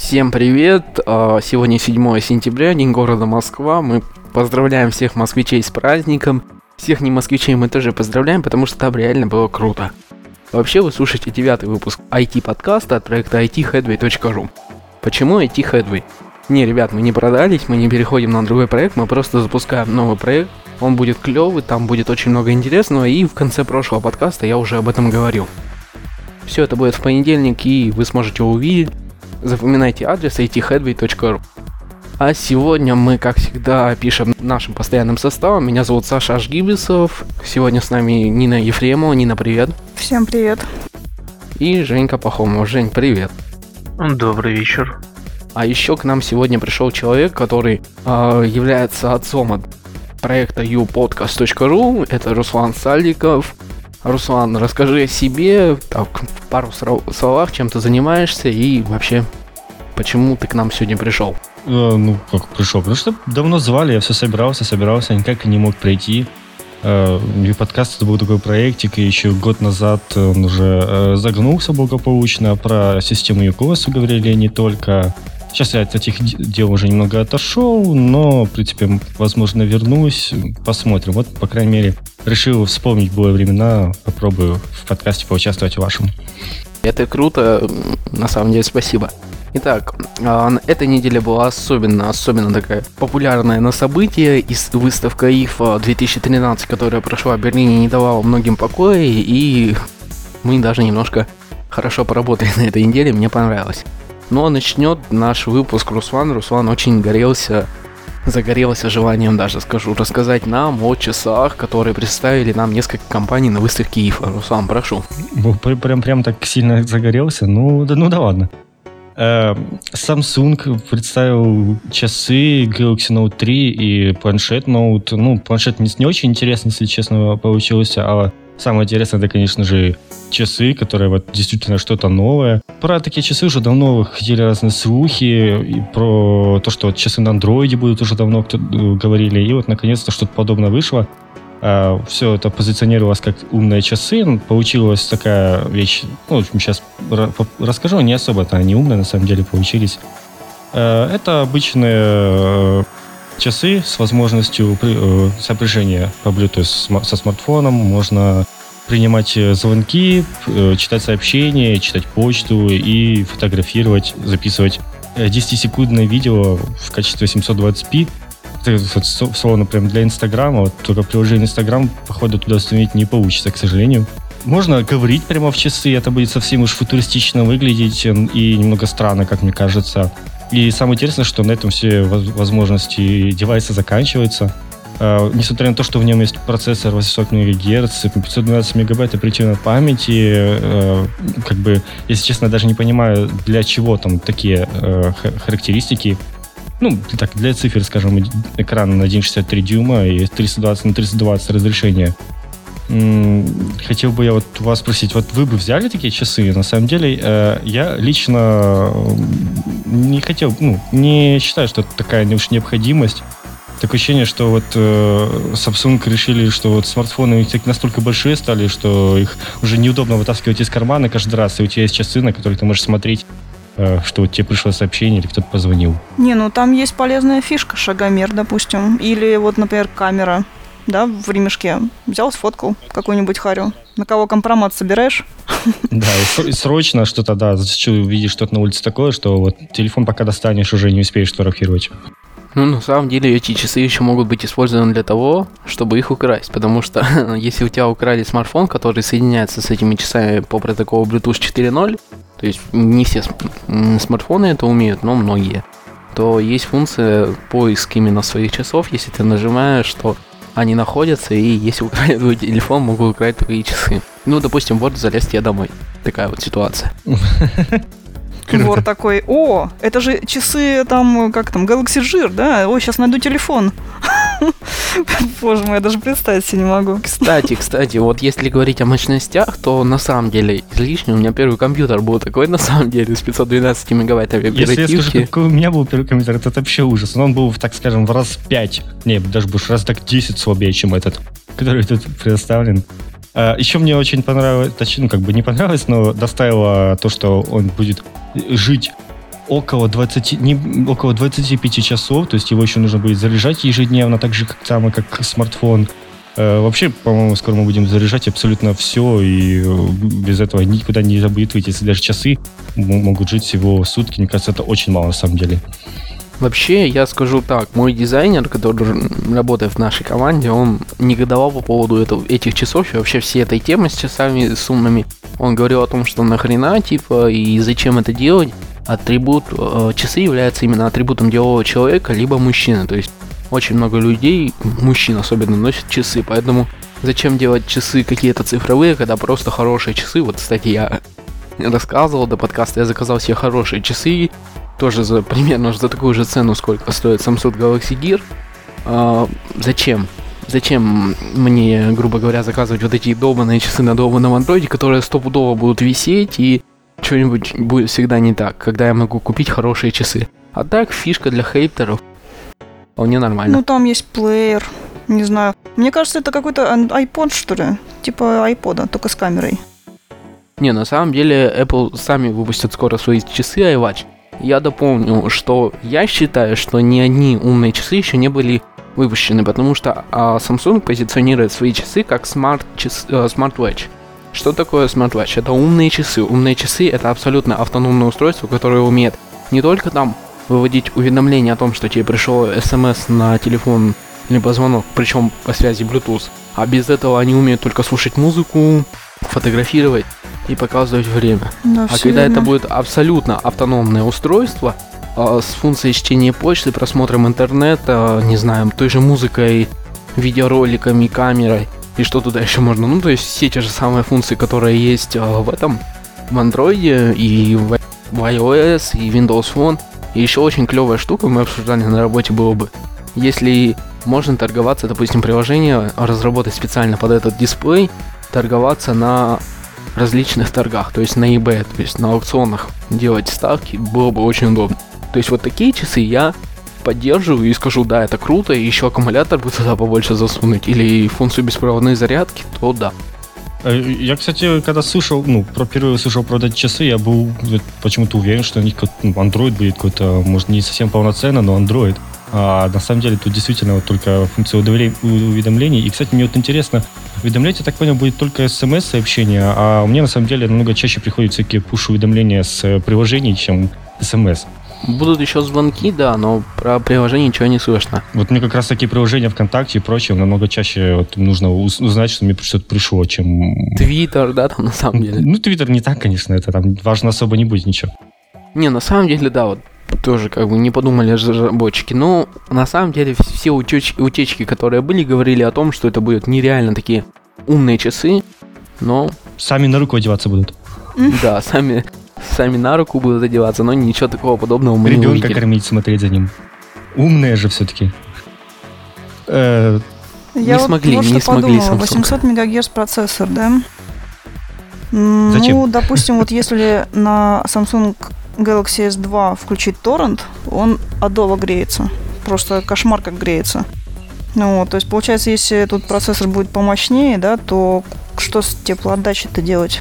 Всем привет! А, сегодня 7 сентября, день города Москва. Мы поздравляем всех москвичей с праздником. Всех не москвичей мы тоже поздравляем, потому что там реально было круто. Вообще вы слушаете девятый выпуск IT-подкаста от проекта itheadway.ru. Почему IT Headway? Не, ребят, мы не продались, мы не переходим на другой проект, мы просто запускаем новый проект. Он будет клевый, там будет очень много интересного, и в конце прошлого подкаста я уже об этом говорил. Все это будет в понедельник, и вы сможете увидеть. Запоминайте адрес itheadway.ru. А сегодня мы, как всегда, пишем нашим постоянным составом. Меня зовут Саша Ашгибисов. Сегодня с нами Нина Ефремова. Нина, привет. Всем привет. И Женька Пахомова. Жень, привет. Добрый вечер. А еще к нам сегодня пришел человек, который э, является отцом от проекта youpodcast.ru. Это Руслан Сальников. Руслан, расскажи о себе, так, пару словах, чем ты занимаешься и вообще, почему ты к нам сегодня пришел? Э, ну, как пришел? Потому что давно звали, я все собирался, собирался, никак не мог пройти. Э, и подкаст это был такой проектик, и еще год назад он уже э, загнулся благополучно. Про систему UCOS говорили не только. Сейчас я от этих дел уже немного отошел, но, в принципе, возможно, вернусь. Посмотрим. Вот, по крайней мере, решил вспомнить было времена, попробую в подкасте поучаствовать в вашем. Это круто, на самом деле, спасибо. Итак, а, эта неделя была особенно, особенно такая популярная на события. Из выставка IFA 2013, которая прошла в Берлине, не давала многим покоя, и мы даже немножко хорошо поработали на этой неделе, мне понравилось. Ну а начнет наш выпуск Руслан. Руслан очень горелся, загорелся желанием даже, скажу, рассказать нам о часах, которые представили нам несколько компаний на выставке ИФА. Руслан, прошу. Прям, прям так сильно загорелся? Ну, да, ну да ладно. Э, Samsung представил часы Galaxy Note 3 и планшет Note. Ну, планшет не, не очень интересно, если честно, получился, а самое интересное, это, конечно же, часы, которые вот действительно что-то новое. Про такие часы уже давно ходили разные слухи, и про то, что вот часы на андроиде будут уже давно кто э, говорили, и вот наконец-то что-то подобное вышло. А, все это позиционировалось как умные часы. Получилась такая вещь, ну, сейчас расскажу, не особо-то они умные на самом деле получились. А, это обычные э, часы с возможностью э, сопряжения по Bluetooth со смартфоном. Можно принимать э, звонки, читать сообщения, читать почту и фотографировать, записывать 10-секундное видео в качестве 720p вот, словно прям для Инстаграма, вот только приложение Инстаграм, походу, туда установить не получится, к сожалению. Можно говорить прямо в часы, это будет совсем уж футуристично выглядеть и немного странно, как мне кажется. И самое интересное, что на этом все возможности девайса заканчиваются. Uh, несмотря на то, что в нем есть процессор 800 МГц, 512 мегабайт оперативной памяти, uh, как бы, если честно, даже не понимаю, для чего там такие uh, характеристики ну, так, для цифр, скажем, экран на 1,63 дюйма и 320 на 320 разрешение. Хотел бы я вот вас спросить, вот вы бы взяли такие часы? На самом деле, э, я лично не хотел, ну, не считаю, что это такая уж необходимость. Такое ощущение, что вот э, Samsung решили, что вот смартфоны настолько большие стали, что их уже неудобно вытаскивать из кармана каждый раз, и у тебя есть часы, на которых ты можешь смотреть Э, что вот тебе пришло сообщение или кто-то позвонил? Не, ну там есть полезная фишка, шагомер, допустим. Или вот, например, камера, да, в ремешке. Взял, сфоткал какую-нибудь харю. На кого компромат собираешь? Да, и срочно что-то, да, зачастую видишь что-то на улице такое, что вот телефон пока достанешь, уже не успеешь фотографировать. Ну, на самом деле, эти часы еще могут быть использованы для того, чтобы их украсть, потому что если у тебя украли смартфон, который соединяется с этими часами по протоколу Bluetooth 4.0, то есть не все смартфоны это умеют, но многие, то есть функция поиск именно своих часов, если ты нажимаешь, что они находятся, и если украли твой телефон, могут украсть твои часы. Ну, допустим, вот залез я домой. Такая вот ситуация. Вор такой, о, это же часы там, как там, Galaxy Жир, да? Ой, сейчас найду телефон. Боже мой, я даже представить себе не могу. Кстати, кстати, вот если говорить о мощностях, то на самом деле излишне. У меня первый компьютер был такой, на самом деле, с 512 мегабайтами оперативки. Если я скажу, какой у меня был первый компьютер, это вообще ужас. Но он был, так скажем, в раз 5, не, даже больше раз так 10 слабее, чем этот, который тут предоставлен. А, Еще мне очень понравилось, точнее, ну, как бы не понравилось, но доставило то, что он будет жить около 20, не, около 25 часов, то есть его еще нужно будет заряжать ежедневно, так же как само, как смартфон. Э, вообще, по-моему, скоро мы будем заряжать абсолютно все, и э, без этого никуда не будет выйти. Если даже часы могут жить всего сутки, мне кажется, это очень мало на самом деле. Вообще, я скажу так, мой дизайнер, который работает в нашей команде, он негодовал по поводу этого, этих часов и вообще всей этой темы с часами с умными. Он говорил о том, что нахрена, типа, и зачем это делать. Атрибут, э, часы являются именно атрибутом делового человека, либо мужчины. То есть очень много людей, мужчин особенно, носят часы, поэтому зачем делать часы какие-то цифровые, когда просто хорошие часы. Вот, кстати, я рассказывал до подкаста, я заказал себе хорошие часы, тоже за примерно за такую же цену, сколько стоит Samsung Galaxy Gear. А, зачем? Зачем мне, грубо говоря, заказывать вот эти долбанные часы на долбанном андроиде, которые стопудово будут висеть и что-нибудь будет всегда не так, когда я могу купить хорошие часы. А так, фишка для хейтеров. Вполне нормально. Ну, там есть плеер, не знаю. Мне кажется, это какой-то iPod, что ли? Типа iPod, только с камерой. Не, на самом деле Apple сами выпустят скоро свои часы iWatch я дополню, что я считаю, что ни одни умные часы еще не были выпущены, потому что а, Samsung позиционирует свои часы как smart, час, э, smartwatch. Что такое smartwatch? Это умные часы. Умные часы это абсолютно автономное устройство, которое умеет не только там выводить уведомления о том, что тебе пришло смс на телефон либо звонок, причем по связи Bluetooth, а без этого они умеют только слушать музыку, фотографировать и показывать время. Да, а когда верно. это будет абсолютно автономное устройство э, с функцией чтения почты, просмотром интернета, не знаю, той же музыкой, видеороликами, камерой и что туда еще можно. Ну, то есть все те же самые функции, которые есть э, в этом, в Android и в, в iOS и Windows Phone. И еще очень клевая штука, мы обсуждали на работе, было бы, если можно торговаться, допустим, приложение разработать специально под этот дисплей, торговаться на различных торгах, то есть на eBay, то есть на аукционах делать ставки было бы очень удобно. То есть вот такие часы я поддерживаю и скажу, да, это круто, и еще аккумулятор бы туда побольше засунуть, или функцию беспроводной зарядки, то да. Э, я, кстати, когда слышал, ну, про первые слышал про эти часы, я был почему-то уверен, что у них ну, Android будет какой-то, может, не совсем полноценно, но Android. А на самом деле тут действительно вот только функция уведомлений. И, кстати, мне вот интересно, уведомлять, я так понял, будет только смс-сообщения, а мне на самом деле намного чаще приходят всякие пуш-уведомления с э, приложений, чем смс. Будут еще звонки, да, но про приложение ничего не слышно. Вот мне как раз такие приложения ВКонтакте и прочее намного чаще вот, нужно узнать, что мне что-то пришло, чем... Твиттер, да, там на самом деле. Ну, Твиттер не так, конечно, это там важно особо не будет ничего. Не, на самом деле, да, вот тоже как бы не подумали разработчики. Но на самом деле все утечки, утечки, которые были, говорили о том, что это будут нереально такие умные часы, но... Сами на руку одеваться будут. Да, сами, сами на руку будут одеваться, но ничего такого подобного мы Ребенка не увидели. кормить, смотреть за ним. Умные же все-таки. Э, Я не вот смогли, вот не смогли подумала, 800 мегагерц процессор, да? Зачем? Ну, допустим, вот если на Samsung Galaxy S2 включить торрент, он адово греется. Просто кошмар как греется. Ну вот, то есть получается, если тут процессор будет помощнее, да, то что с теплоотдачей-то делать?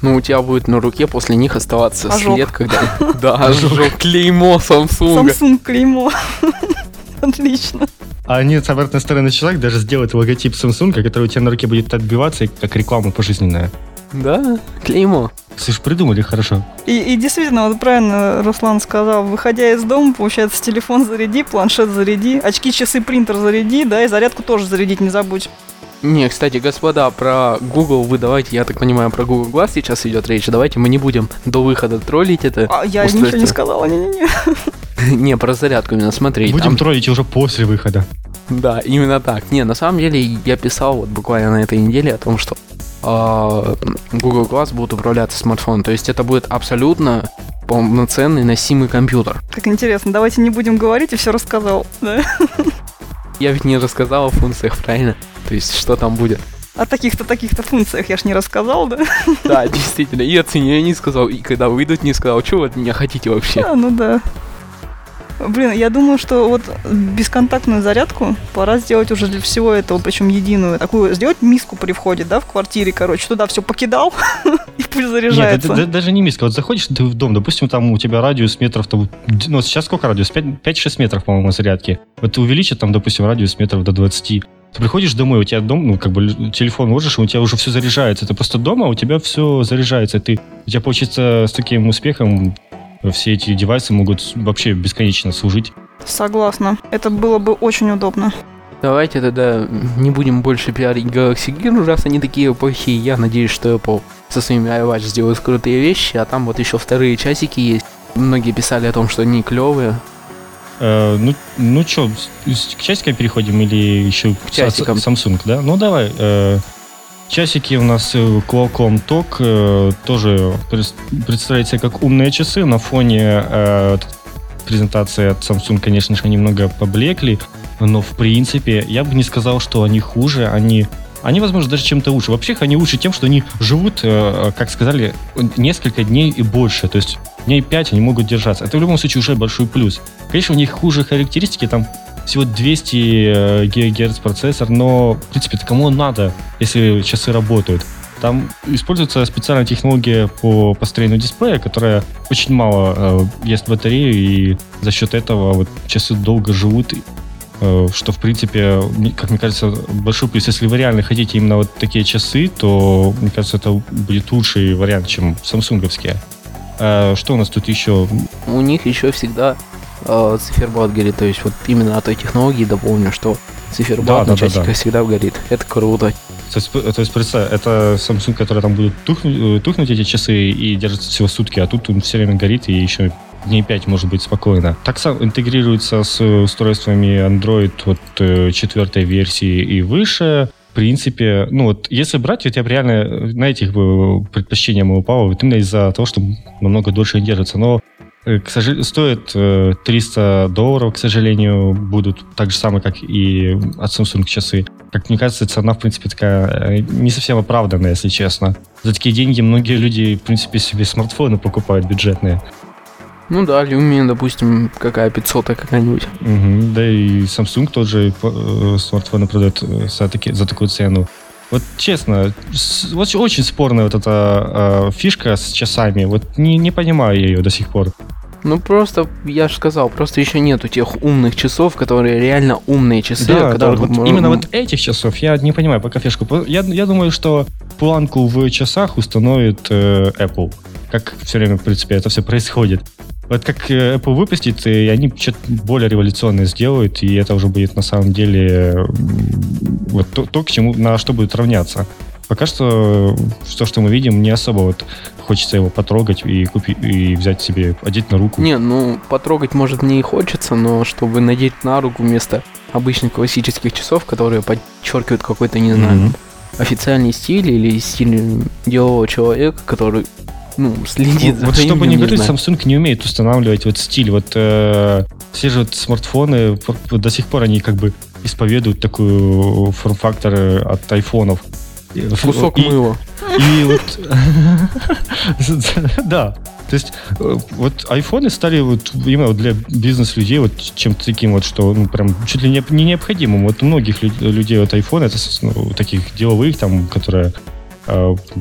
Ну, у тебя будет на руке после них оставаться ожог. след, когда... Да, ожог, клеймо Samsung. Samsung клеймо. Отлично. А нет, с обратной стороны человек даже сделает логотип Samsung, который у тебя на руке будет отбиваться, как реклама пожизненная. Да, клеймо. Слышь, придумали хорошо. И, и действительно, вот правильно Руслан сказал, выходя из дома, получается, телефон заряди, планшет заряди, очки, часы, принтер заряди, да, и зарядку тоже зарядить не забудь. Не, кстати, господа, про Google вы давайте, я так понимаю, про Google Glass сейчас идет речь. Давайте мы не будем до выхода троллить это. А я устройство. ничего не сказала, не-не-не. Не, про зарядку именно смотреть. Будем там... троллить уже после выхода. Да, именно так. Не, на самом деле я писал вот буквально на этой неделе о том, что э, Google Glass будет управляться смартфоном. То есть это будет абсолютно полноценный носимый компьютер. Как интересно, давайте не будем говорить, и все рассказал, да? Я ведь не рассказал о функциях, правильно? То есть что там будет? О таких-то, таких-то функциях я ж не рассказал, да? Да, действительно. И о цене я не сказал, и когда выйдут, не сказал, что вы от меня хотите вообще? А, ну да. Блин, я думаю, что вот бесконтактную зарядку пора сделать уже для всего этого, причем единую. Такую, сделать миску при входе, да, в квартире, короче, туда все покидал и пусть заряжается. Нет, это, даже не миска. Вот заходишь ты в дом, допустим, там у тебя радиус метров, там, ну, сейчас сколько радиус? 5-6 метров, по-моему, зарядки. Вот ты увеличишь там, допустим, радиус метров до 20. Ты приходишь домой, у тебя дом, ну, как бы телефон ложишь, и у тебя уже все заряжается. Ты просто дома, а у тебя все заряжается. Ты, у тебя получится с таким успехом все эти девайсы могут вообще бесконечно служить. Согласна. Это было бы очень удобно. Давайте тогда не будем больше пиарить Galaxy Gear, раз они такие плохие. Я надеюсь, что Apple со своими iWatch сделают крутые вещи, а там вот еще вторые часики есть. Многие писали о том, что они клевые. Э, ну, ну что, к часикам переходим или еще к часикам. Samsung, да? Ну давай. Э, часики у нас э, Qualcomm TOC э, тоже представляете как умные часы на фоне э, презентации от Samsung, конечно же, немного поблекли, но в принципе я бы не сказал, что они хуже, они они, возможно, даже чем-то лучше. Вообще, они лучше тем, что они живут, э, как сказали, несколько дней и больше. То есть дней 5 они могут держаться. Это в любом случае уже большой плюс. Конечно, у них хуже характеристики, там всего 200 ГГц процессор, но, в принципе, это кому надо, если часы работают. Там используется специальная технология по построению дисплея, которая очень мало э, ест батарею, и за счет этого вот часы долго живут, э, что, в принципе, как мне кажется, большой плюс. Если вы реально хотите именно вот такие часы, то, мне кажется, это будет лучший вариант, чем самсунговские. Э, что у нас тут еще? У них еще всегда э, циферблат горит, то есть вот именно о той технологии дополню, что циферблат да, на да, часиках да, да. всегда горит. Это круто. То есть, то есть представь, это Samsung, который там будет тухнуть, э, тухнуть эти часы и держится всего сутки, а тут он все время горит и еще дней 5 может быть спокойно. Так сам интегрируется с устройствами Android от э, четвертой версии и выше. В принципе, ну вот, если брать, вот я бы реально на этих бы предпочтениям упал, вот именно из-за того, что намного дольше не держится. Но Э, к сожалению, стоит 300 э, долларов, к сожалению, будут так же самые, как и от Samsung часы. Как мне кажется, цена, в принципе, такая э, не совсем оправданная, если честно. За такие деньги многие люди, в принципе, себе смартфоны покупают бюджетные. Ну да, Lumia, допустим, какая 500 какая-нибудь. Угу, да и Samsung тот же смартфоны продает за, таки, за такую цену. Вот честно, вот очень спорная вот эта э, фишка с часами. Вот не, не понимаю я ее до сих пор. Ну просто, я же сказал, просто еще нету тех умных часов, которые реально умные часы. Да, да вот именно вот этих часов я не понимаю пока фишку. Я, я думаю, что планку в часах установит э, Apple. Как все время, в принципе, это все происходит. Вот как э, Apple выпустит, и они что-то более революционное сделают, и это уже будет на самом деле вот то, то, к чему, на что будет равняться. Пока что то, что мы видим, не особо вот хочется его потрогать и купить и взять себе, одеть на руку. Не, ну потрогать может мне и хочется, но чтобы надеть на руку вместо обычных классических часов, которые подчеркивают какой-то, не знаю, mm-hmm. официальный стиль или стиль делового человека, который ну, следит за Вот чтобы не говорить, Samsung не умеет устанавливать вот стиль. Вот э, все же вот смартфоны до сих пор они как бы исповедуют такую форм-фактор от айфонов. Кусок и, мыла. И вот... Да. То есть э, вот айфоны стали вот именно для бизнес-людей вот чем-то таким вот, что ну прям чуть ли не, не необходимым. Вот у многих людей вот айфон это ну, таких деловых там, которые Э,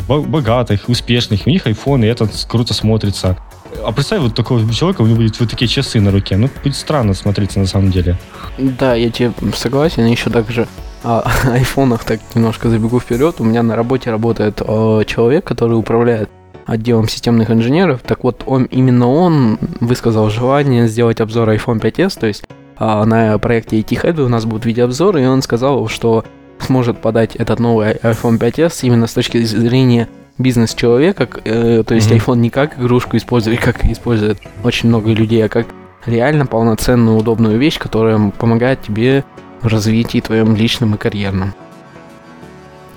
богатых, успешных, у них iPhone, и это круто смотрится. А представь, вот такого человека, у него будет вот такие часы на руке. Ну, будет странно смотреться на самом деле. Да, я тебе согласен. Еще также о айфонах так немножко забегу вперед. У меня на работе работает э, человек, который управляет отделом системных инженеров. Так вот, он именно он высказал желание сделать обзор iPhone 5s, то есть э, на проекте IT Head у нас будут видеообзоры, и он сказал, что сможет подать этот новый iPhone 5s именно с точки зрения бизнес-человека, э, то есть mm-hmm. iPhone не как игрушку использует, как использует очень много людей, а как реально полноценную удобную вещь, которая помогает тебе в развитии твоем личном и карьерном.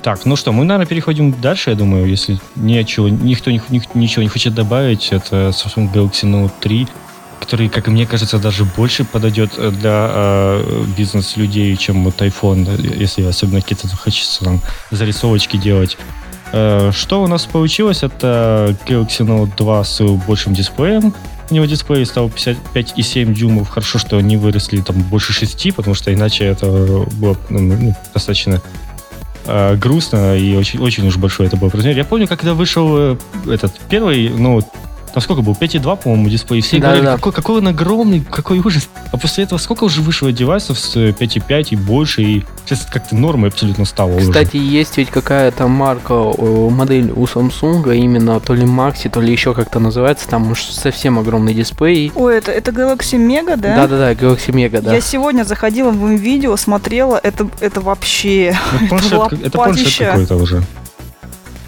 Так, ну что, мы, наверное, переходим дальше, я думаю, если ничего, никто ничего не хочет добавить, это Samsung Galaxy Note 3 который, как мне кажется, даже больше подойдет э, для э, бизнес-людей, чем вот iPhone, если особенно какие-то хочется там зарисовочки делать. Э, что у нас получилось? Это Galaxy Note 2 с большим дисплеем, у него дисплей стал 55,7 дюймов. Хорошо, что они выросли там больше 6, потому что иначе это было ну, ну, достаточно э, грустно и очень, очень уж большой это был размер. Я помню, когда вышел э, этот первый, ну, там сколько был? 5,2, по-моему, дисплей. Все Да, говорили, да. Какой, какой он огромный, какой ужас. А после этого сколько уже вышло девайсов с 5,5 и больше, и сейчас как-то нормой абсолютно стало уже. Кстати, есть ведь какая-то марка, э, модель у Samsung, именно то ли Maxi, то ли еще как-то называется, там уж совсем огромный дисплей. Ой, это, это Galaxy Mega, да? Да-да-да, Galaxy Mega, да. Я сегодня заходила в видео, смотрела, это, это вообще Ну, планшет, это это планшет лопатища. какой-то уже.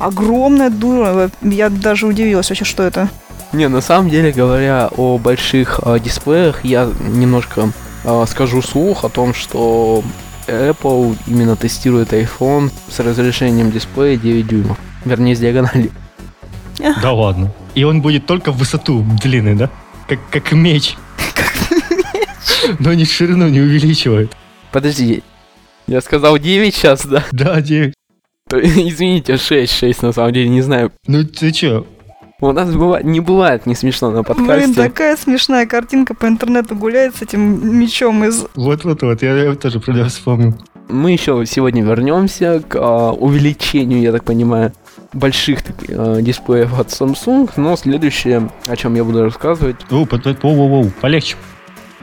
Огромная дура. Я даже удивилась вообще, что это. Не, на самом деле, говоря о больших э, дисплеях, я немножко э, скажу слух о том, что Apple именно тестирует iPhone с разрешением дисплея 9 дюймов. Вернее, с диагональю. Да ладно. И он будет только в высоту длинный, да? Как, как меч. Но ни ширину не увеличивает. Подожди, я сказал 9 сейчас, да? Да, 9. То, извините, 6, 6 на самом деле, не знаю. Ну ты чё? У нас быва- не бывает не смешно на Блин, подкасте. такая смешная картинка по интернету гуляет с этим мечом из... Вот-вот-вот, я, я тоже про него вспомнил. Мы еще сегодня вернемся к а, увеличению, я так понимаю, больших а, дисплеев от Samsung, но следующее, о чем я буду рассказывать, О, воу, воу, воу, полегче.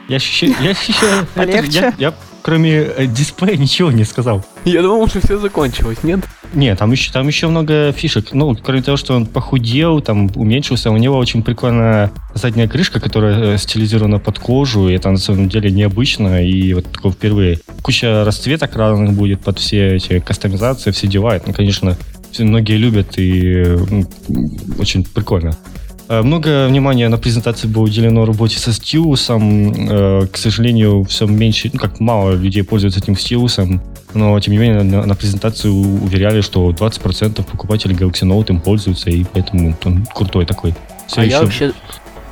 Я ощущаю, я ощущаю... Полегче? я, я кроме э, дисплея ничего не сказал. я думал, что все закончилось, нет? Не, там еще, там еще много фишек. Ну, кроме того, что он похудел, там уменьшился, у него очень прикольная задняя крышка, которая э, стилизирована под кожу, и это на самом деле необычно, и вот такое впервые. Куча расцветок разных будет под все эти кастомизации, все дела. Это, ну, конечно, многие любят, и э, ну, очень прикольно. Э, Много внимания на презентации было уделено работе со стилусом. Э, К сожалению, все меньше, ну как мало людей пользуются этим стилусом. Но, тем не менее, на, на презентацию уверяли, что 20% покупателей Galaxy Note им пользуются, и поэтому он крутой такой. Все а еще... я вообще,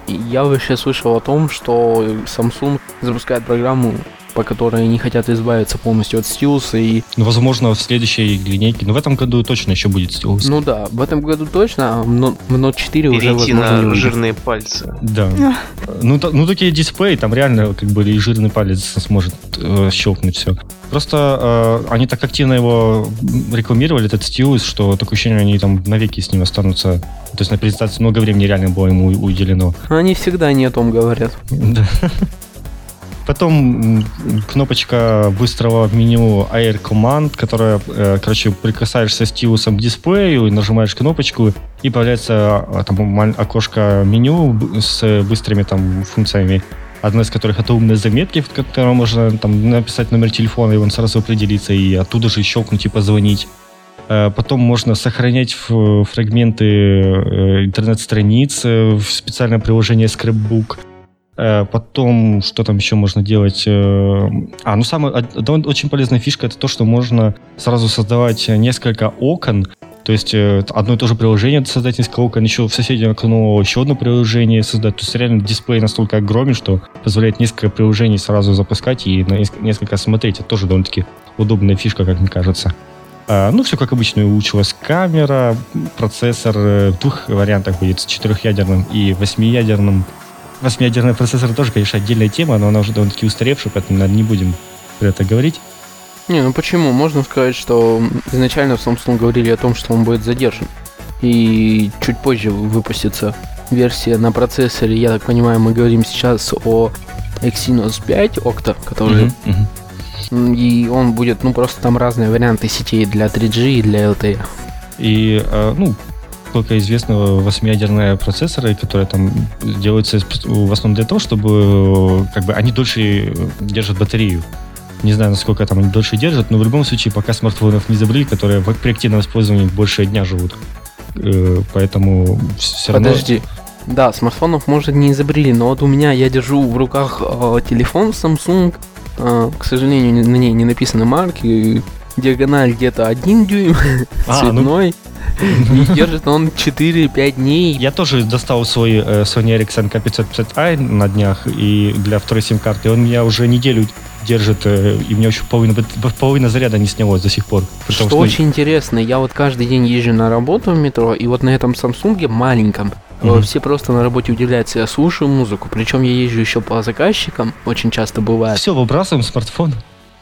я вообще слышал о том, что Samsung запускает программу, по которой они хотят избавиться полностью от стилуса и Ну, возможно, в следующей линейке. Но в этом году точно еще будет стилус. Ну да, в этом году точно, а Но- в Note 4 уже Перейти возможно не на жирные пальцы. Да. Ну, та- ну, такие дисплеи, там реально как бы и жирный палец сможет э, щелкнуть все. Просто э, они так активно его рекламировали, этот стилус, что такое ощущение, они там навеки с ним останутся. То есть на презентации много времени реально было ему уделено. Они всегда не о том говорят. Да. Потом кнопочка быстрого меню Air Command, которая, э, короче, прикасаешься стилусом к дисплею и нажимаешь кнопочку, и появляется а, там окошко меню с быстрыми там функциями. Одна из которых это умные заметки, в котором можно там написать номер телефона, и он сразу определится, и оттуда же щелкнуть и позвонить. Э, Потом можно сохранять фрагменты э, интернет-страниц в специальное приложение Scrapbook. Э, Потом, что там еще можно делать? Э, А, ну самая очень полезная фишка это то, что можно сразу создавать несколько окон. То есть э, одно и то же приложение создать несколько окон, еще в соседнем окно еще одно приложение создать. То есть реально дисплей настолько огромен, что позволяет несколько приложений сразу запускать и несколько смотреть. Это тоже довольно-таки удобная фишка, как мне кажется. А, Ну, все как обычно, улучшилась камера, процессор в двух вариантах будет, с четырехъядерным и восьмиядерным. Восьмиядерный процессор тоже, конечно, отдельная тема, но она уже довольно-таки устаревшая, поэтому наверное, не будем про это говорить. Не, ну почему? Можно сказать, что изначально в Samsung говорили о том, что он будет задержан. И чуть позже выпустится версия на процессоре. Я так понимаю, мы говорим сейчас о Exynos 5 Octa, который... Мгм. м, И он будет, ну, просто там разные варианты сетей для 3G и для LTE. И, э, ну, сколько известно, восьмиядерные процессоры, которые там делаются в основном для того, чтобы как бы они дольше держат батарею. Не знаю, насколько там они дольше держат, но в любом случае пока смартфонов не изобрели, которые при активном использовании больше дня живут. Э, Поэтому все равно... Подожди. Да, смартфонов, может, не изобрели, но вот у меня я держу в руках э, телефон Samsung. Э, к сожалению, на ней не написаны марки. Диагональ где-то 1 дюйм, А, ну- цветной. И держит он 4-5 дней. Я тоже достал свой э, Sony Ericsson K550i на днях и для второй сим-карты. Он меня уже неделю держит, э, и мне еще половина, половина заряда не снялось до сих пор. Том, Что очень интересно, я вот каждый день езжу на работу в метро, и вот на этом Samsung маленьком Мгм. Все просто на работе удивляются, я слушаю музыку, причем я езжу еще по заказчикам, очень часто бывает. Все, выбрасываем смартфон.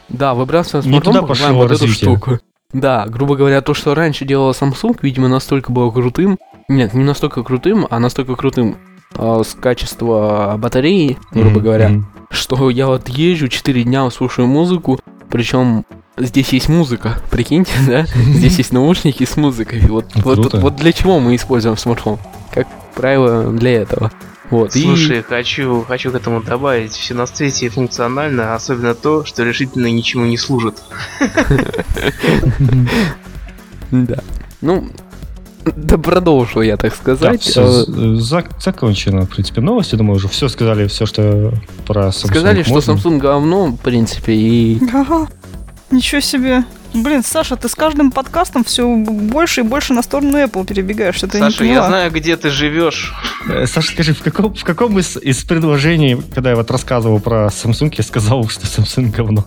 Да, выбрасываем Не смартфон, покупаем вот эту штуку. Да, грубо говоря, то, что раньше делала Samsung, видимо, настолько было крутым. Нет, не настолько крутым, а настолько крутым э, с качества батареи, грубо Мгм, говоря, мгм. что я вот езжу 4 дня, слушаю музыку, причем здесь есть музыка, прикиньте, да? Здесь есть наушники с музыкой. Вот, вот, круто. вот для чего мы используем смартфон? Как правило, для этого. Вот. и- Слушай, хочу, хочу к этому добавить. Все на свете функционально, особенно то, что решительно ничему не служит. Да. Ну, да продолжу я, так Да, сказать. з- зак- закончено, в принципе, новости. Думаю, уже все сказали, все, что про Samsung Сказали, что можно. Samsung говно, в принципе, и... Ага. Ничего себе. Блин, Саша, ты с каждым подкастом все больше и больше на сторону Apple перебегаешь. Что-то Саша, я не я поняла. знаю, где ты живешь. Э, Саша, скажи, в каком, в каком из, из предложений, когда я вот рассказывал про Samsung, я сказал, что Samsung говно?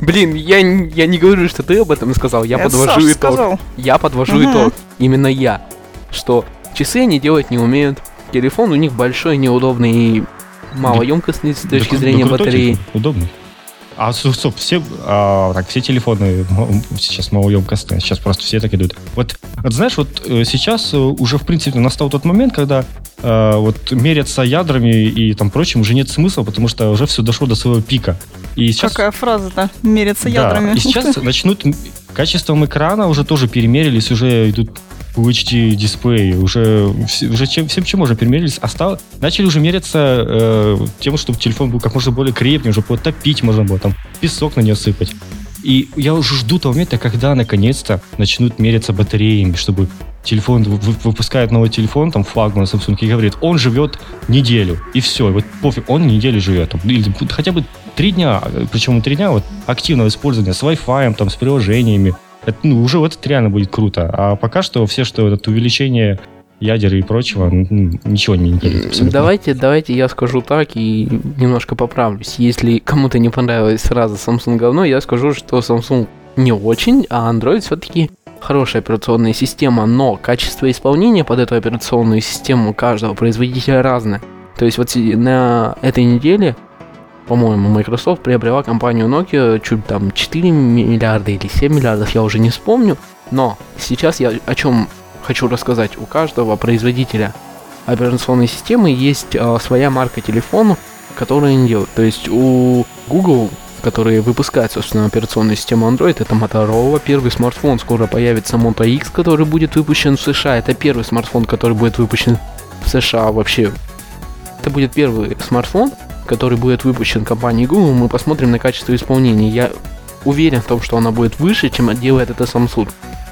Блин, я, я не говорю, что ты об этом сказал, я Это подвожу Саша итог. сказал. Я подвожу Мгм. итог. Именно я. Что часы они делать не умеют. Телефон у них большой, неудобный и малоемкостный с Да точки кру- зрения да батареи. Удобный. А, стоп, все, а, так, все телефоны сейчас малоемкостные, сейчас просто все так идут. Вот, вот знаешь, вот э, сейчас э, уже, в принципе, настал тот момент, когда э, вот меряться ядрами и там прочим уже нет смысла, потому что уже все дошло до своего пика. И сейчас, Какая фраза-то? Мериться да, ядрами. и Ух сейчас начнут качеством экрана уже тоже перемерились, уже идут Full HD дисплеи, уже, уже чем, всем чем уже перемерились, а стал- начали уже меряться э, тем, чтобы телефон был как можно более крепким, чтобы его топить можно было, там песок на нее сыпать. И я уже жду того момента, когда наконец-то начнут меряться батареями, чтобы телефон вы- вы- выпускает новый телефон, там флагман Samsung, и говорит, он живет неделю, и все, вот пофиг, он неделю живет, там, или хотя бы три дня, причем три дня вот активного использования с Wi-Fi, там, с приложениями, это, ну, уже вот это реально будет круто. А пока что все, что это увеличение ядер и прочего, ничего не интересно. абсолютно. Давайте, давайте я скажу так и немножко поправлюсь. Если кому-то не понравилась фраза Samsung говно, я скажу, что Samsung не очень, а Android все-таки хорошая операционная система, но качество исполнения под эту операционную систему каждого производителя разное. То есть вот на этой неделе, по-моему, Microsoft приобрела компанию Nokia чуть там 4 миллиарда или 7 миллиардов, я уже не вспомню. Но сейчас я о чем хочу рассказать. У каждого производителя операционной системы есть а, своя марка телефона, которую они делают. То есть у Google, которые выпускают, собственно, операционную систему Android, это Motorola, первый смартфон, скоро появится Moto X, который будет выпущен в США. Это первый смартфон, который будет выпущен в США вообще. Это будет первый смартфон, который будет выпущен компанией Google. Мы посмотрим на качество исполнения. Я уверен в том, что она будет выше, чем делает это Samsung.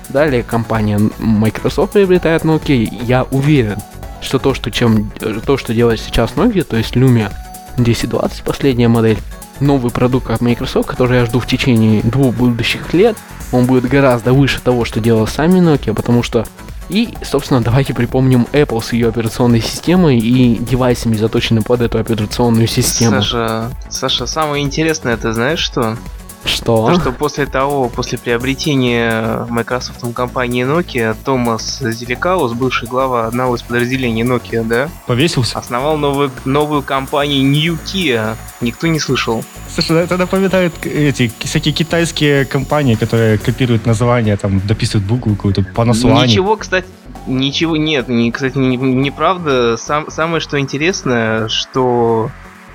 Далее компания Microsoft приобретает Nokia. Я уверен, что то, что, чем, то, что делает сейчас Nokia, то есть Lumia 1020, последняя модель, новый продукт от Microsoft, который я жду в течение двух будущих лет, он будет гораздо выше того, что делал сами Nokia, потому что и, собственно, давайте припомним Apple с ее операционной системой и девайсами, заточенными под эту операционную систему. Саша, Саша, самое интересное, ты знаешь что? Что? То, что после того, после приобретения Microsoft компании Nokia, Томас Зеликаус, бывший глава одного из подразделений Nokia, да, Повесился. основал новую, новую компанию New Kia. Никто не слышал. Слушай, это напоминает эти всякие китайские компании, которые копируют названия, там, дописывают букву какую-то, Panasonic. Ничего, кстати, ничего нет. Не, кстати, не- неправда. Сам, самое что интересное, что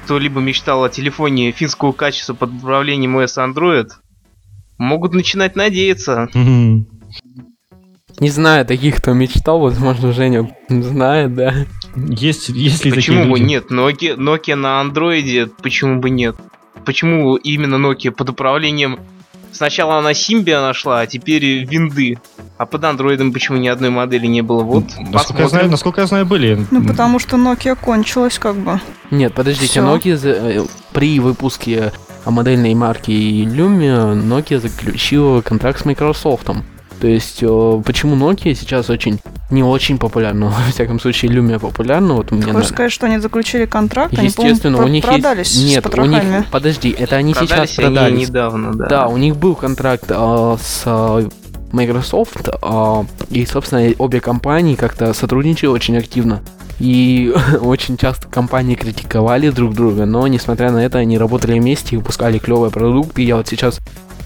кто-либо мечтал о телефоне финского качества под управлением OS Android, могут начинать надеяться. Не знаю таких, кто мечтал, возможно, Женя знает, да. Есть, есть ли Почему такие бы люди? нет? Nokia, Nokia на андроиде, почему бы нет? Почему именно Nokia под управлением... Сначала она Symbian нашла, а теперь винды. А под андроидом почему ни одной модели не было? Вот, насколько, я знаю, насколько я знаю, были. Ну, потому что Nokia кончилась, как бы. Нет, подождите, Всё. Nokia за- э, при выпуске модельной марки Lumia Nokia заключила контракт с Microsoft. То есть, э, почему Nokia сейчас очень не очень популярна, во всяком случае Lumia популярна, вот у меня Хочешь на- сказать, что они заключили контракт, они, Естественно, по-моему, у них про- продались есть... Нет, с у них... Подожди, это они сейчас Продались они продались. недавно, да. Да, у них был контракт а, с а, Microsoft, а, и, собственно, обе компании как-то сотрудничали очень активно. И очень часто компании критиковали друг друга, но, несмотря на это, они работали вместе и выпускали клевые продукты. Я вот сейчас,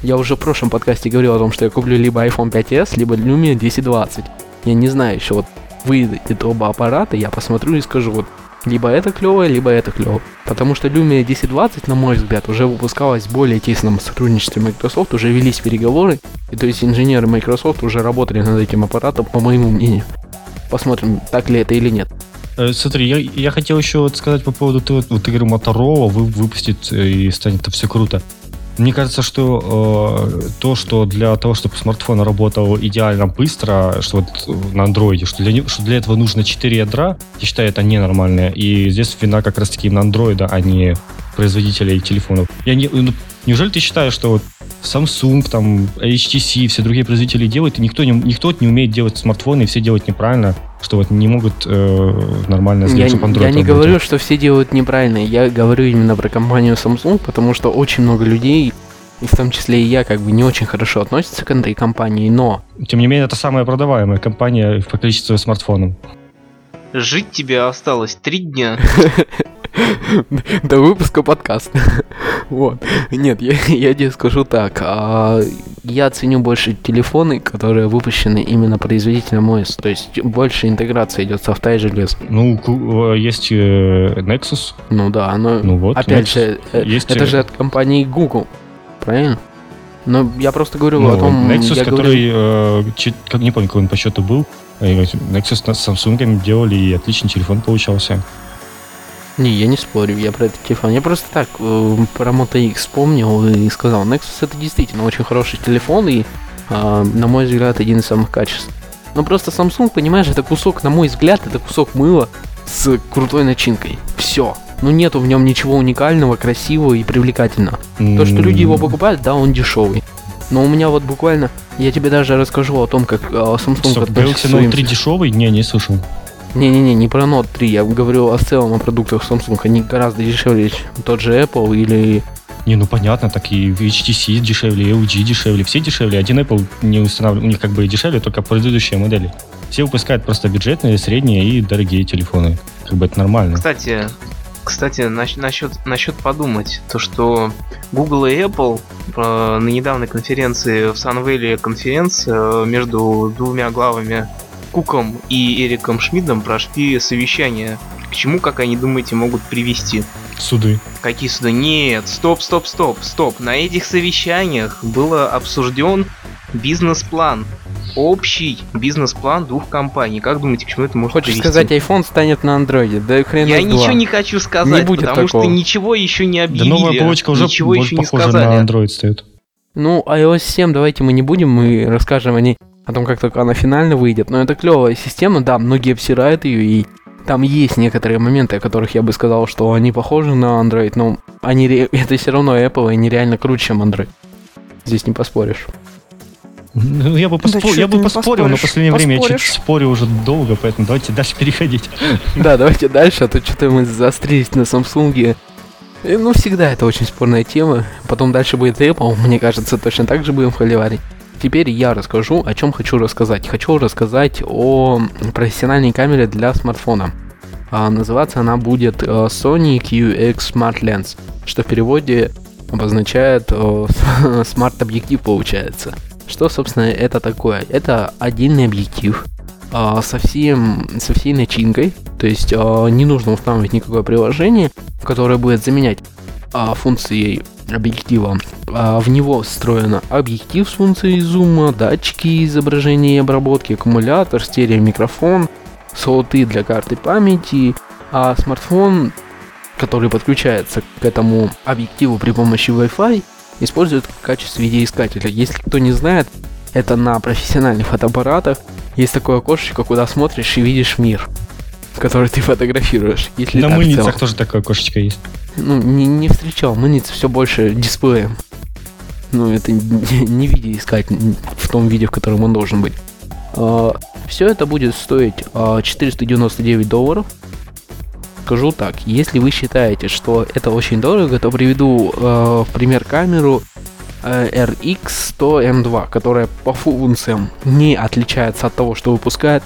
я уже в прошлом подкасте говорил о том, что я куплю либо iPhone 5s, либо Lumia 1020. Я не знаю еще, вот выйдет оба аппарата, я посмотрю и скажу, вот либо это клево, либо это клево. Потому что Lumia 1020, на мой взгляд, уже выпускалась в более тесном сотрудничестве Microsoft, уже велись переговоры, и то есть инженеры Microsoft уже работали над этим аппаратом, по моему мнению. Посмотрим, так ли это или нет. Э, смотри, я, я хотел еще вот сказать по поводу того, вот ты говорил, Motorola вы, выпустит э, и станет это все круто. Мне кажется, что э, то, что для того, чтобы смартфон работал идеально быстро, что вот на андроиде, что для, что для этого нужно 4 ядра, я считаю, это ненормально. И здесь вина как раз-таки на андроида, а не производителей телефонов. Я не, ну, неужели ты считаешь, что вот Samsung, там, HTC, все другие производители делают, и никто не, никто не умеет делать смартфоны, и все делают неправильно, что вот не могут э, нормально сделать, я, чтобы Android Я не работал. говорю, что все делают неправильно, я говорю именно про компанию Samsung, потому что очень много людей, и в том числе и я, как бы не очень хорошо относятся к этой компании, но... Тем не менее, это самая продаваемая компания по количеству смартфонов. Жить тебе осталось три дня. До выпуска подкаста. Вот. Нет, я, я тебе скажу так. А, я ценю больше телефоны, которые выпущены именно производителем OS. То есть больше интеграция идет софта и железа. Ну, э, есть э, Nexus. Ну да, но ну, вот, опять Nexus. же, э, есть... это же от компании Google. Правильно? Но я просто говорю ну, о том... Nexus, который, говорю... э, как, не помню, какой он по счету был, Nexus с Samsung делали, и отличный телефон получался. Не, я не спорю, я про этот телефон. Я просто так э, про Moto X вспомнил и сказал, Nexus это действительно очень хороший телефон и, э, на мой взгляд, один из самых качественных. Но просто Samsung, понимаешь, это кусок, на мой взгляд, это кусок мыла с крутой начинкой. Все. Ну нету в нем ничего уникального, красивого и привлекательного. Mm-hmm. То, что люди его покупают, да, он дешевый. Но у меня вот буквально, я тебе даже расскажу о том, как э, Samsung Стоп, Galaxy Note 3 дешевый? Не, не слышал. Не-не-не, не про Note 3, я говорю о целом о продуктах Samsung. Они гораздо дешевле, тот же Apple или... Не, ну понятно, так и HTC дешевле, LG дешевле, все дешевле. Один Apple не устанавливает, у них как бы дешевле, только предыдущие модели. Все выпускают просто бюджетные, средние и дорогие телефоны. Как бы это нормально. Кстати, кстати, насчет, насчет подумать, то что Google и Apple э, на недавней конференции в Sunvale конференция э, между двумя главами Куком и Эриком Шмидтом прошли совещание. К чему, как они думаете, могут привести? Суды. Какие суды? Нет, стоп, стоп, стоп, стоп. На этих совещаниях было обсужден бизнес-план. Общий бизнес-план двух компаний. Как думаете, к чему это может Хочешь привести? сказать, iPhone станет на андроиде? Да хрен Я ничего два. не хочу сказать, не будет потому такого. что ничего еще не объявили. Да новая полочка уже ничего еще не сказали. на Android стоит. Ну, iOS 7 давайте мы не будем, мы расскажем о ней о том, как только она финально выйдет. Но это клевая система, да, многие обсирают ее, и там есть некоторые моменты, о которых я бы сказал, что они похожи на Android, но они, это все равно Apple, и они реально круче, чем Android. Здесь не поспоришь. Ну, я бы, поспор... да я бы поспорил, но в последнее Поспоришь. время я чуть спорю уже долго, поэтому давайте дальше переходить. Да, давайте дальше, а то что-то мы заострились на Samsung. И, ну, всегда это очень спорная тема. Потом дальше будет Apple, мне кажется, точно так же будем холиварить. Теперь я расскажу, о чем хочу рассказать. Хочу рассказать о профессиональной камере для смартфона. А, называться она будет э, Sony QX Smart Lens, что в переводе обозначает э, смарт-объектив получается. Что, собственно, это такое? Это отдельный объектив э, со, всем, со всей начинкой, то есть э, не нужно устанавливать никакое приложение, которое будет заменять э, функции объектива. А в него встроен объектив с функцией зума, датчики изображения и обработки, аккумулятор, стереомикрофон, слоты для карты памяти, а смартфон, который подключается к этому объективу при помощи Wi-Fi, использует в качестве видеоискателя. Если кто не знает, это на профессиональных фотоаппаратах есть такое окошечко, куда смотришь и видишь мир, который ты фотографируешь. Если на мыльницах тоже такое окошечко есть ну, не, не встречал. Мыльница все больше дисплеем. Ну, это не, не виде искать в том виде, в котором он должен быть. А, все это будет стоить а, 499 долларов. Скажу так, если вы считаете, что это очень дорого, то приведу а, в пример камеру э, RX100M2, которая по функциям не отличается от того, что выпускает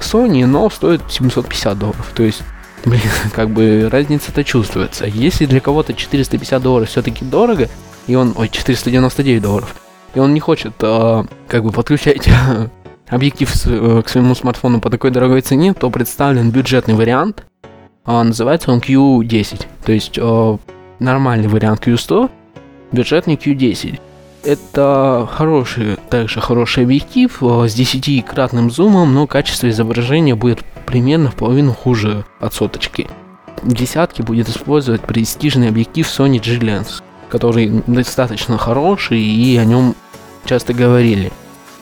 Sony, но стоит 750 долларов. То есть, блин, как бы разница-то чувствуется. Если для кого-то 450 долларов все-таки дорого, и он, ой, 499 долларов, и он не хочет э, как бы подключать объектив с, э, к своему смартфону по такой дорогой цене, то представлен бюджетный вариант. Э, называется он Q10. То есть э, нормальный вариант Q100, бюджетный Q10. Это хороший, также хороший объектив э, с 10-кратным зумом, но качество изображения будет примерно в половину хуже от соточки. Десятки будет использовать престижный объектив Sony G-Lens, который достаточно хороший и о нем часто говорили.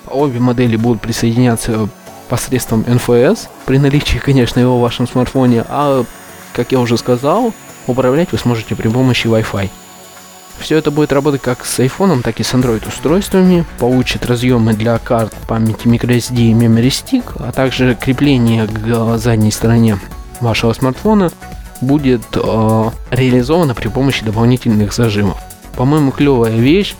Обе модели будут присоединяться посредством NFS, при наличии, конечно, его в вашем смартфоне, а, как я уже сказал, управлять вы сможете при помощи Wi-Fi. Все это будет работать как с iPhone, так и с Android устройствами, получит разъемы для карт памяти microSD и Memory Stick, а также крепление к задней стороне вашего смартфона будет э, реализовано при помощи дополнительных зажимов. По-моему, клевая вещь.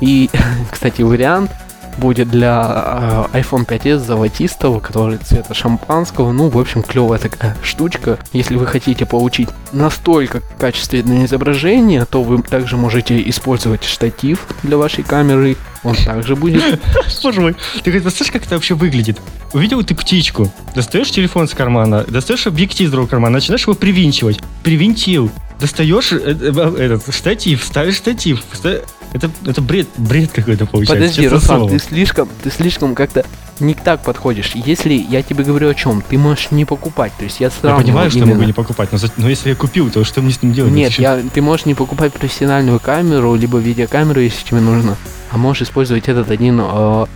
И, кстати, вариант будет для э, iPhone 5s золотистого, который цвета шампанского. Ну, в общем, клевая такая штучка. Если вы хотите получить настолько качественное изображение, то вы также можете использовать штатив для вашей камеры. Он также будет. Боже мой, ты представляешь, как это вообще выглядит? Увидел ты птичку, достаешь телефон с кармана, достаешь объектив из другого кармана, начинаешь его привинчивать. Привинтил. Достаешь э, э, этот штатив, ставишь штатив. Это, это бред, бред какой-то получается. Подожди, Руслан, ты слишком, ты слишком как-то не так подходишь. Если я тебе говорю о чем, ты можешь не покупать. То есть я Я понимаю, что я могу не покупать, но, но если я купил, то что мне с ним делать? Нет, я, ты можешь не покупать профессиональную камеру, либо видеокамеру, если тебе нужно, а можешь использовать этот один э,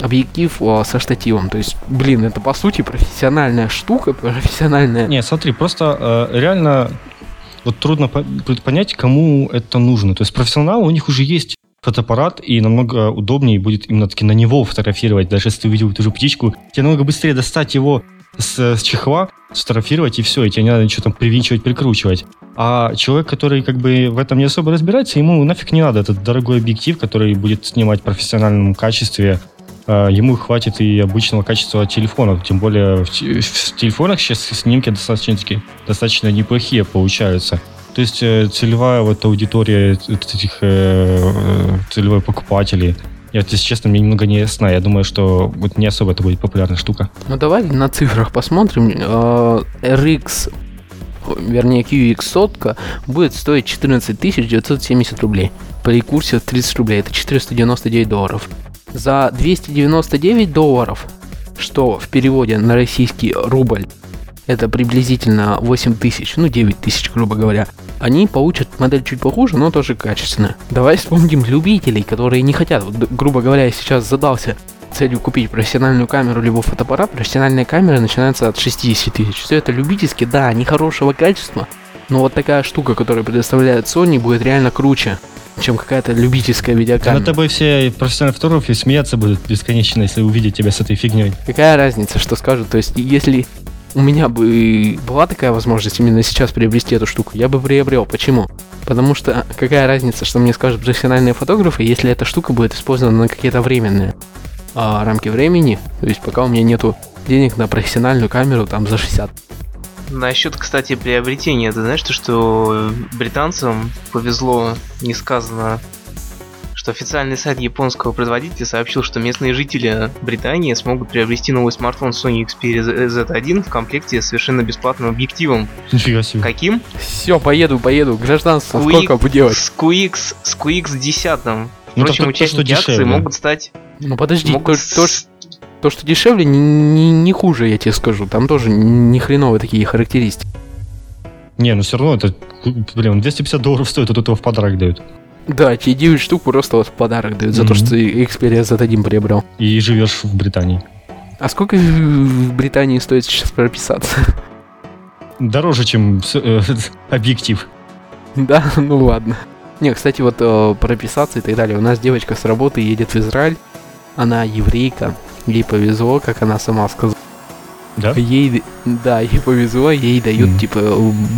объектив э, со штативом. То есть, блин, это по сути профессиональная штука, профессиональная. Не, смотри, просто э, реально вот трудно понять, кому это нужно. То есть профессионалы, у них уже есть фотоаппарат, и намного удобнее будет именно таки на него фотографировать. Даже если ты увидел ту же птичку, тебе намного быстрее достать его с, с чехла, сфотографировать, и все, и тебе не надо ничего там привинчивать, прикручивать. А человек, который как бы в этом не особо разбирается, ему нафиг не надо этот дорогой объектив, который будет снимать в профессиональном качестве, ему хватит и обычного качества телефона. Тем более в, в телефонах сейчас снимки достаточно, достаточно неплохие получаются. То есть э, целевая вот аудитория этих э, э, целевой покупателей, я, если честно, мне немного не ясна. Я думаю, что вот не особо это будет популярная штука. Ну давай на цифрах посмотрим. RX, вернее QX сотка будет стоить 14 970 рублей. При курсе 30 рублей. Это 499 долларов за 299 долларов, что в переводе на российский рубль это приблизительно 8 тысяч, ну 9 тысяч, грубо говоря, они получат модель чуть похуже, но тоже качественную. Давай вспомним любителей, которые не хотят, вот, грубо говоря, я сейчас задался целью купить профессиональную камеру либо фотоаппарат, профессиональная камера начинается от 60 тысяч. Все это любительски, да, они хорошего качества, но вот такая штука, которую предоставляет Sony, будет реально круче чем какая-то любительская видеокамера. Над тобой все профессиональные фотографы смеяться будут бесконечно, если увидят тебя с этой фигней. Какая разница, что скажут? То есть, если у меня бы была такая возможность именно сейчас приобрести эту штуку, я бы приобрел. Почему? Потому что какая разница, что мне скажут профессиональные фотографы, если эта штука будет использована на какие-то временные а, рамки времени, то есть пока у меня нету денег на профессиональную камеру там за 60 Насчет, кстати, приобретения, ты знаешь, что британцам повезло несказанно, что официальный сайт японского производителя сообщил, что местные жители Британии смогут приобрести новый смартфон Sony Xperia Z1 в комплекте с совершенно бесплатным объективом. Нифига себе. Каким? Все, поеду, поеду. Гражданство Squeak, сколько будет делать? С QX, с QX 10. Ну, Впрочем, ну, участники то, акции могут стать... Ну подожди, могут то, то, то, что дешевле, не, не, не хуже, я тебе скажу. Там тоже не хреновые такие характеристики. Не, ну все равно это, блин, 250 долларов стоит, а тут его в подарок дают. Да, тебе 9 штук просто вот в подарок дают mm-hmm. за то, что ты Xperia Z1 приобрел. И живешь в Британии. А сколько в Британии стоит сейчас прописаться? Дороже, чем э, объектив. Да, ну ладно. Не, кстати, вот э, прописаться и так далее. У нас девочка с работы едет в Израиль. Она еврейка ей повезло, как она сама сказала. Да? Ей, да, ей повезло, ей дают, mm. типа,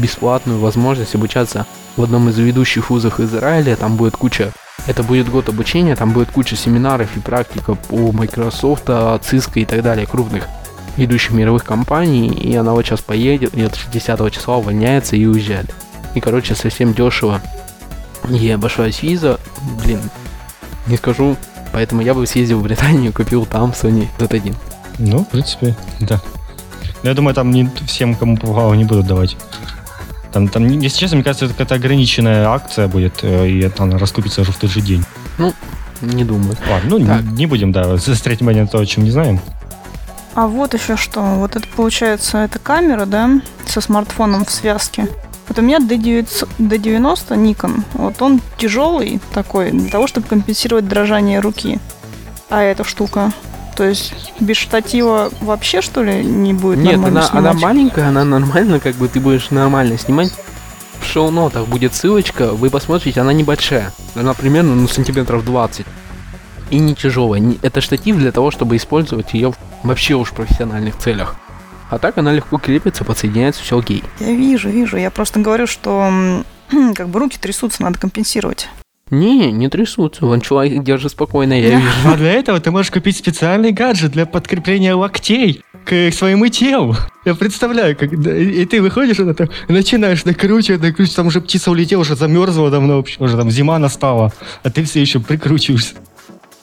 бесплатную возможность обучаться в одном из ведущих вузов Израиля. Там будет куча Это будет год обучения, там будет куча семинаров и практика по Microsoft, Cisco и так далее, крупных ведущих мировых компаний, и она вот сейчас поедет, и 10 числа увольняется и уезжает. И, короче, совсем дешево. Я обошлась виза, блин, не скажу, поэтому я бы съездил в Британию, купил там Sony Z1. Ну, в принципе, да. Но я думаю, там не всем, кому попало, не будут давать. Там, там, если честно, мне кажется, это какая-то ограниченная акция будет, э, и это она раскупится уже в тот же день. Ну, не думаю. Ладно, ну Так. не, не будем, да, заострять внимание на то, о чем не знаем. А вот еще что. Вот это получается, это камера, да, со смартфоном в связке. Вот у меня D900 D90 Nikon. Вот он тяжелый такой, для того, чтобы компенсировать дрожание руки. А эта штука, то есть без штатива вообще, что ли, не будет Нет, нормально она, она снимать? маленькая, она нормально, как бы ты будешь нормально снимать. В шоу-нотах будет ссылочка, вы посмотрите, она небольшая. Она примерно ну, сантиметров 20. И не тяжелая. Это штатив для того, чтобы использовать ее вообще уж в профессиональных целях. А так она легко крепится, подсоединяется, все окей. Я вижу, вижу. Я просто говорю, что как бы руки трясутся, надо компенсировать. Не, не трясутся, вон человек держит спокойно, я вижу. А для этого ты можешь купить специальный гаджет для подкрепления локтей к своему телу. Я представляю, как да, и, ты выходишь и там, начинаешь накручивать, накручивать, там уже птица улетела, уже замерзла давно, вообще, уже там зима настала, а ты все еще прикручиваешься.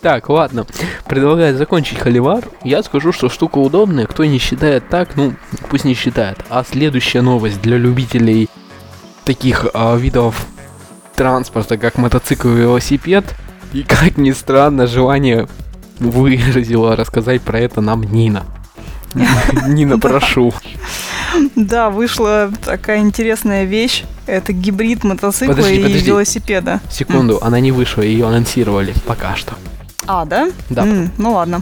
Так, ладно. Предлагаю закончить холивар. Я скажу, что штука удобная. Кто не считает так, ну, пусть не считает. А следующая новость для любителей таких а, видов транспорта, как мотоцикл и велосипед. И, как ни странно, желание выразила рассказать про это нам Нина. Нина, прошу. Да, вышла такая интересная вещь. Это гибрид мотоцикла Подожди, и подожди. велосипеда. Секунду, она не вышла, ее анонсировали пока что. А, да? Да. М, ну ладно.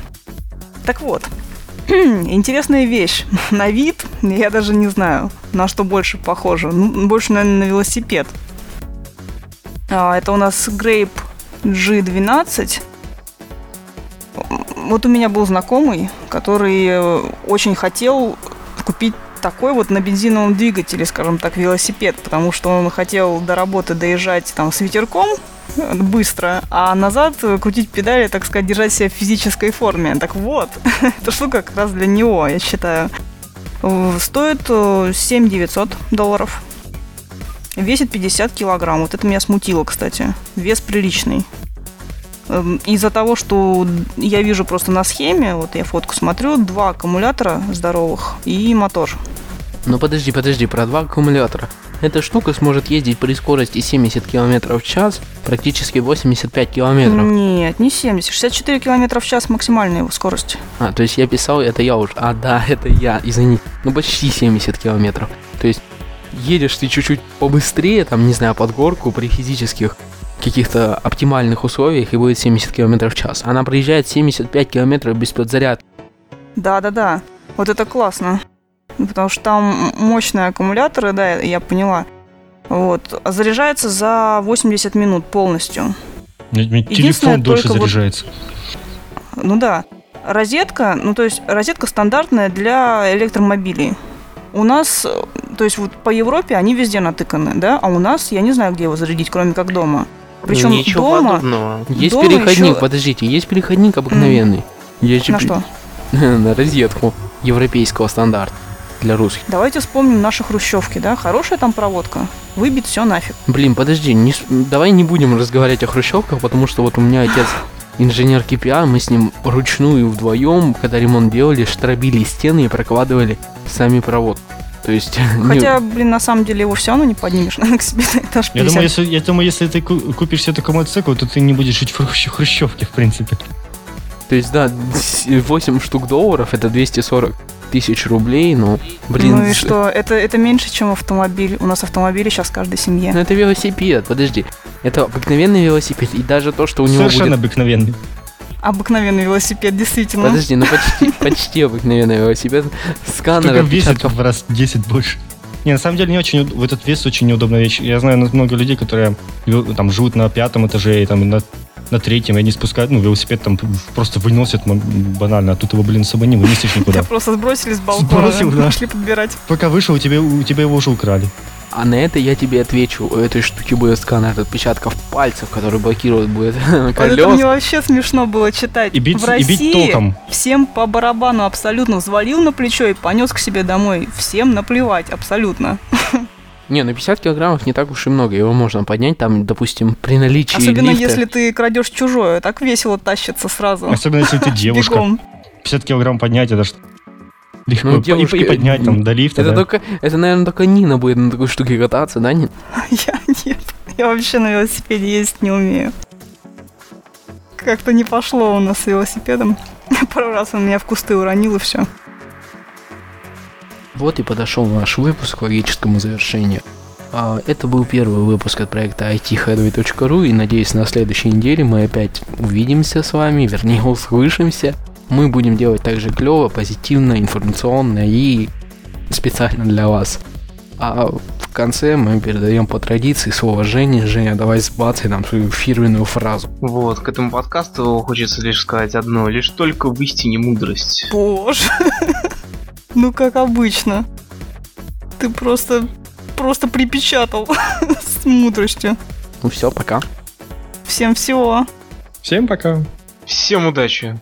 Так вот, интересная вещь. На вид я даже не знаю, на что больше похоже. Ну, больше, наверное, на велосипед. А, это у нас Grape G12. Вот у меня был знакомый, который э, очень хотел купить такой вот на бензиновом двигателе, скажем так, велосипед, потому что он хотел до работы доезжать там с ветерком э, быстро, а назад э, крутить педали, так сказать, держать себя в физической форме. Так вот, эта штука как раз для него, я считаю. Э, Стоит э, 7 900 долларов. Весит 50 килограмм. Вот это меня смутило, кстати. Вес приличный. Эм, Из-за того, что я вижу просто на схеме, вот я фотку смотрю, два аккумулятора здоровых и мотор. Ну подожди, подожди, про два аккумулятора. Эта штука сможет ездить при скорости 70 км в час, практически 85 км. Нет, не 70, 64 километра в час максимальная его скорость. А, то есть я писал, это я уже. А, да, это я, извини. Ну, почти 70 километров. То есть едешь ты чуть-чуть побыстрее, там, не знаю, под горку при физических каких-то оптимальных условиях и будет 70 км в час. Она проезжает 75 километров без подзарядки. Да-да-да, вот это классно. Потому что там мощные аккумуляторы, да, я поняла. Вот. А заряжается за 80 минут полностью. Телефон Единственное, дольше только вот- заряжается. Ну да. Розетка, ну то есть розетка стандартная для электромобилей. У нас, э, то есть вот по Европе они везде натыканы, да, а у нас я не знаю, где его зарядить, кроме как дома. Причем Ничего дома подобного. Есть Дома переходник, ещё- подождите, есть переходник обыкновенный. Есть же на что? На розетку европейского стандарта для русских. Давайте вспомним наши хрущевки, да, хорошая там проводка, выбит все нафиг. Блин, подожди, не давай не будем разговаривать о хрущевках, потому что вот у меня отец инженер КПА, мы с ним вручную вдвоем, когда ремонт делали, штробили стены и прокладывали сами провод. То есть... не- Хотя, блин, на самом деле его все равно не поднимешь наверное, к себе на этаж 50. Я думаю, если, я думаю, если ты ку- купишь себе такой мотоцикл, то ты не будешь жить в хрущ- хрущевке, в принципе. То есть, да, с- 8 штук долларов, это 240 тысяч рублей, но, блин... ну и что, это, это меньше, чем автомобиль. У нас автомобили сейчас в каждой семье. Ну это велосипед, подожди. Это обыкновенный велосипед, и даже то, что у него Совершенно будет... обыкновенный. Обыкновенный велосипед, действительно. Подожди, ну почти, почти обыкновенный велосипед. Сканер Только весит в раз 10 больше. Не, на самом деле не очень, в этот вес очень неудобная вещь. Я знаю много людей, которые там живут на пятом этаже и там на, на третьем, и они спускают, ну, велосипед там просто выносят банально, а тут его, блин, с собой не вынесешь никуда. Тебя просто сбросили с балкона, Сбросил, да. пошли подбирать. Пока вышел, у тебя, у тебя его уже украли. А на это я тебе отвечу. У этой штуки будет сканер отпечатков пальцев, который блокирует будет Вот это мне колес. вообще смешно было читать. И бить- в и России бить током. всем по барабану абсолютно взвалил на плечо и понес к себе домой. Всем наплевать абсолютно. Не, на 50 килограммов не так уж и много. Его можно поднять, там, допустим, при наличии Особенно лифта. если ты крадешь чужое. Так весело тащится сразу. Особенно если ты девушка. Бегом. 50 килограмм поднять, это ж легко. Ну, девушка- и, поднять там до лифта, Это да. только, это, наверное, только Нина будет на такой штуке кататься, да, Нин? Я нет. Я вообще на велосипеде ездить не умею. Как-то не пошло у нас с велосипедом. Пару раз он меня в кусты уронил и все. Вот и подошел наш выпуск к логическому завершению. А, Это был первый выпуск от проекта itheadway.ru и надеюсь на следующей неделе мы опять увидимся с вами, вернее услышимся. Мы будем делать также клево, позитивно, информационно и специально для вас. А в конце мы передаем по традиции слово Жене. Женя, давай сбацай нам свою фирменную фразу. Вот, к этому подкасту хочется лишь сказать одно. Лишь только в истине мудрость. Боже. Ну, как обычно. Ты просто, просто припечатал с мудростью. Ну все, пока. Всем всего. Всем пока. Всем удачи!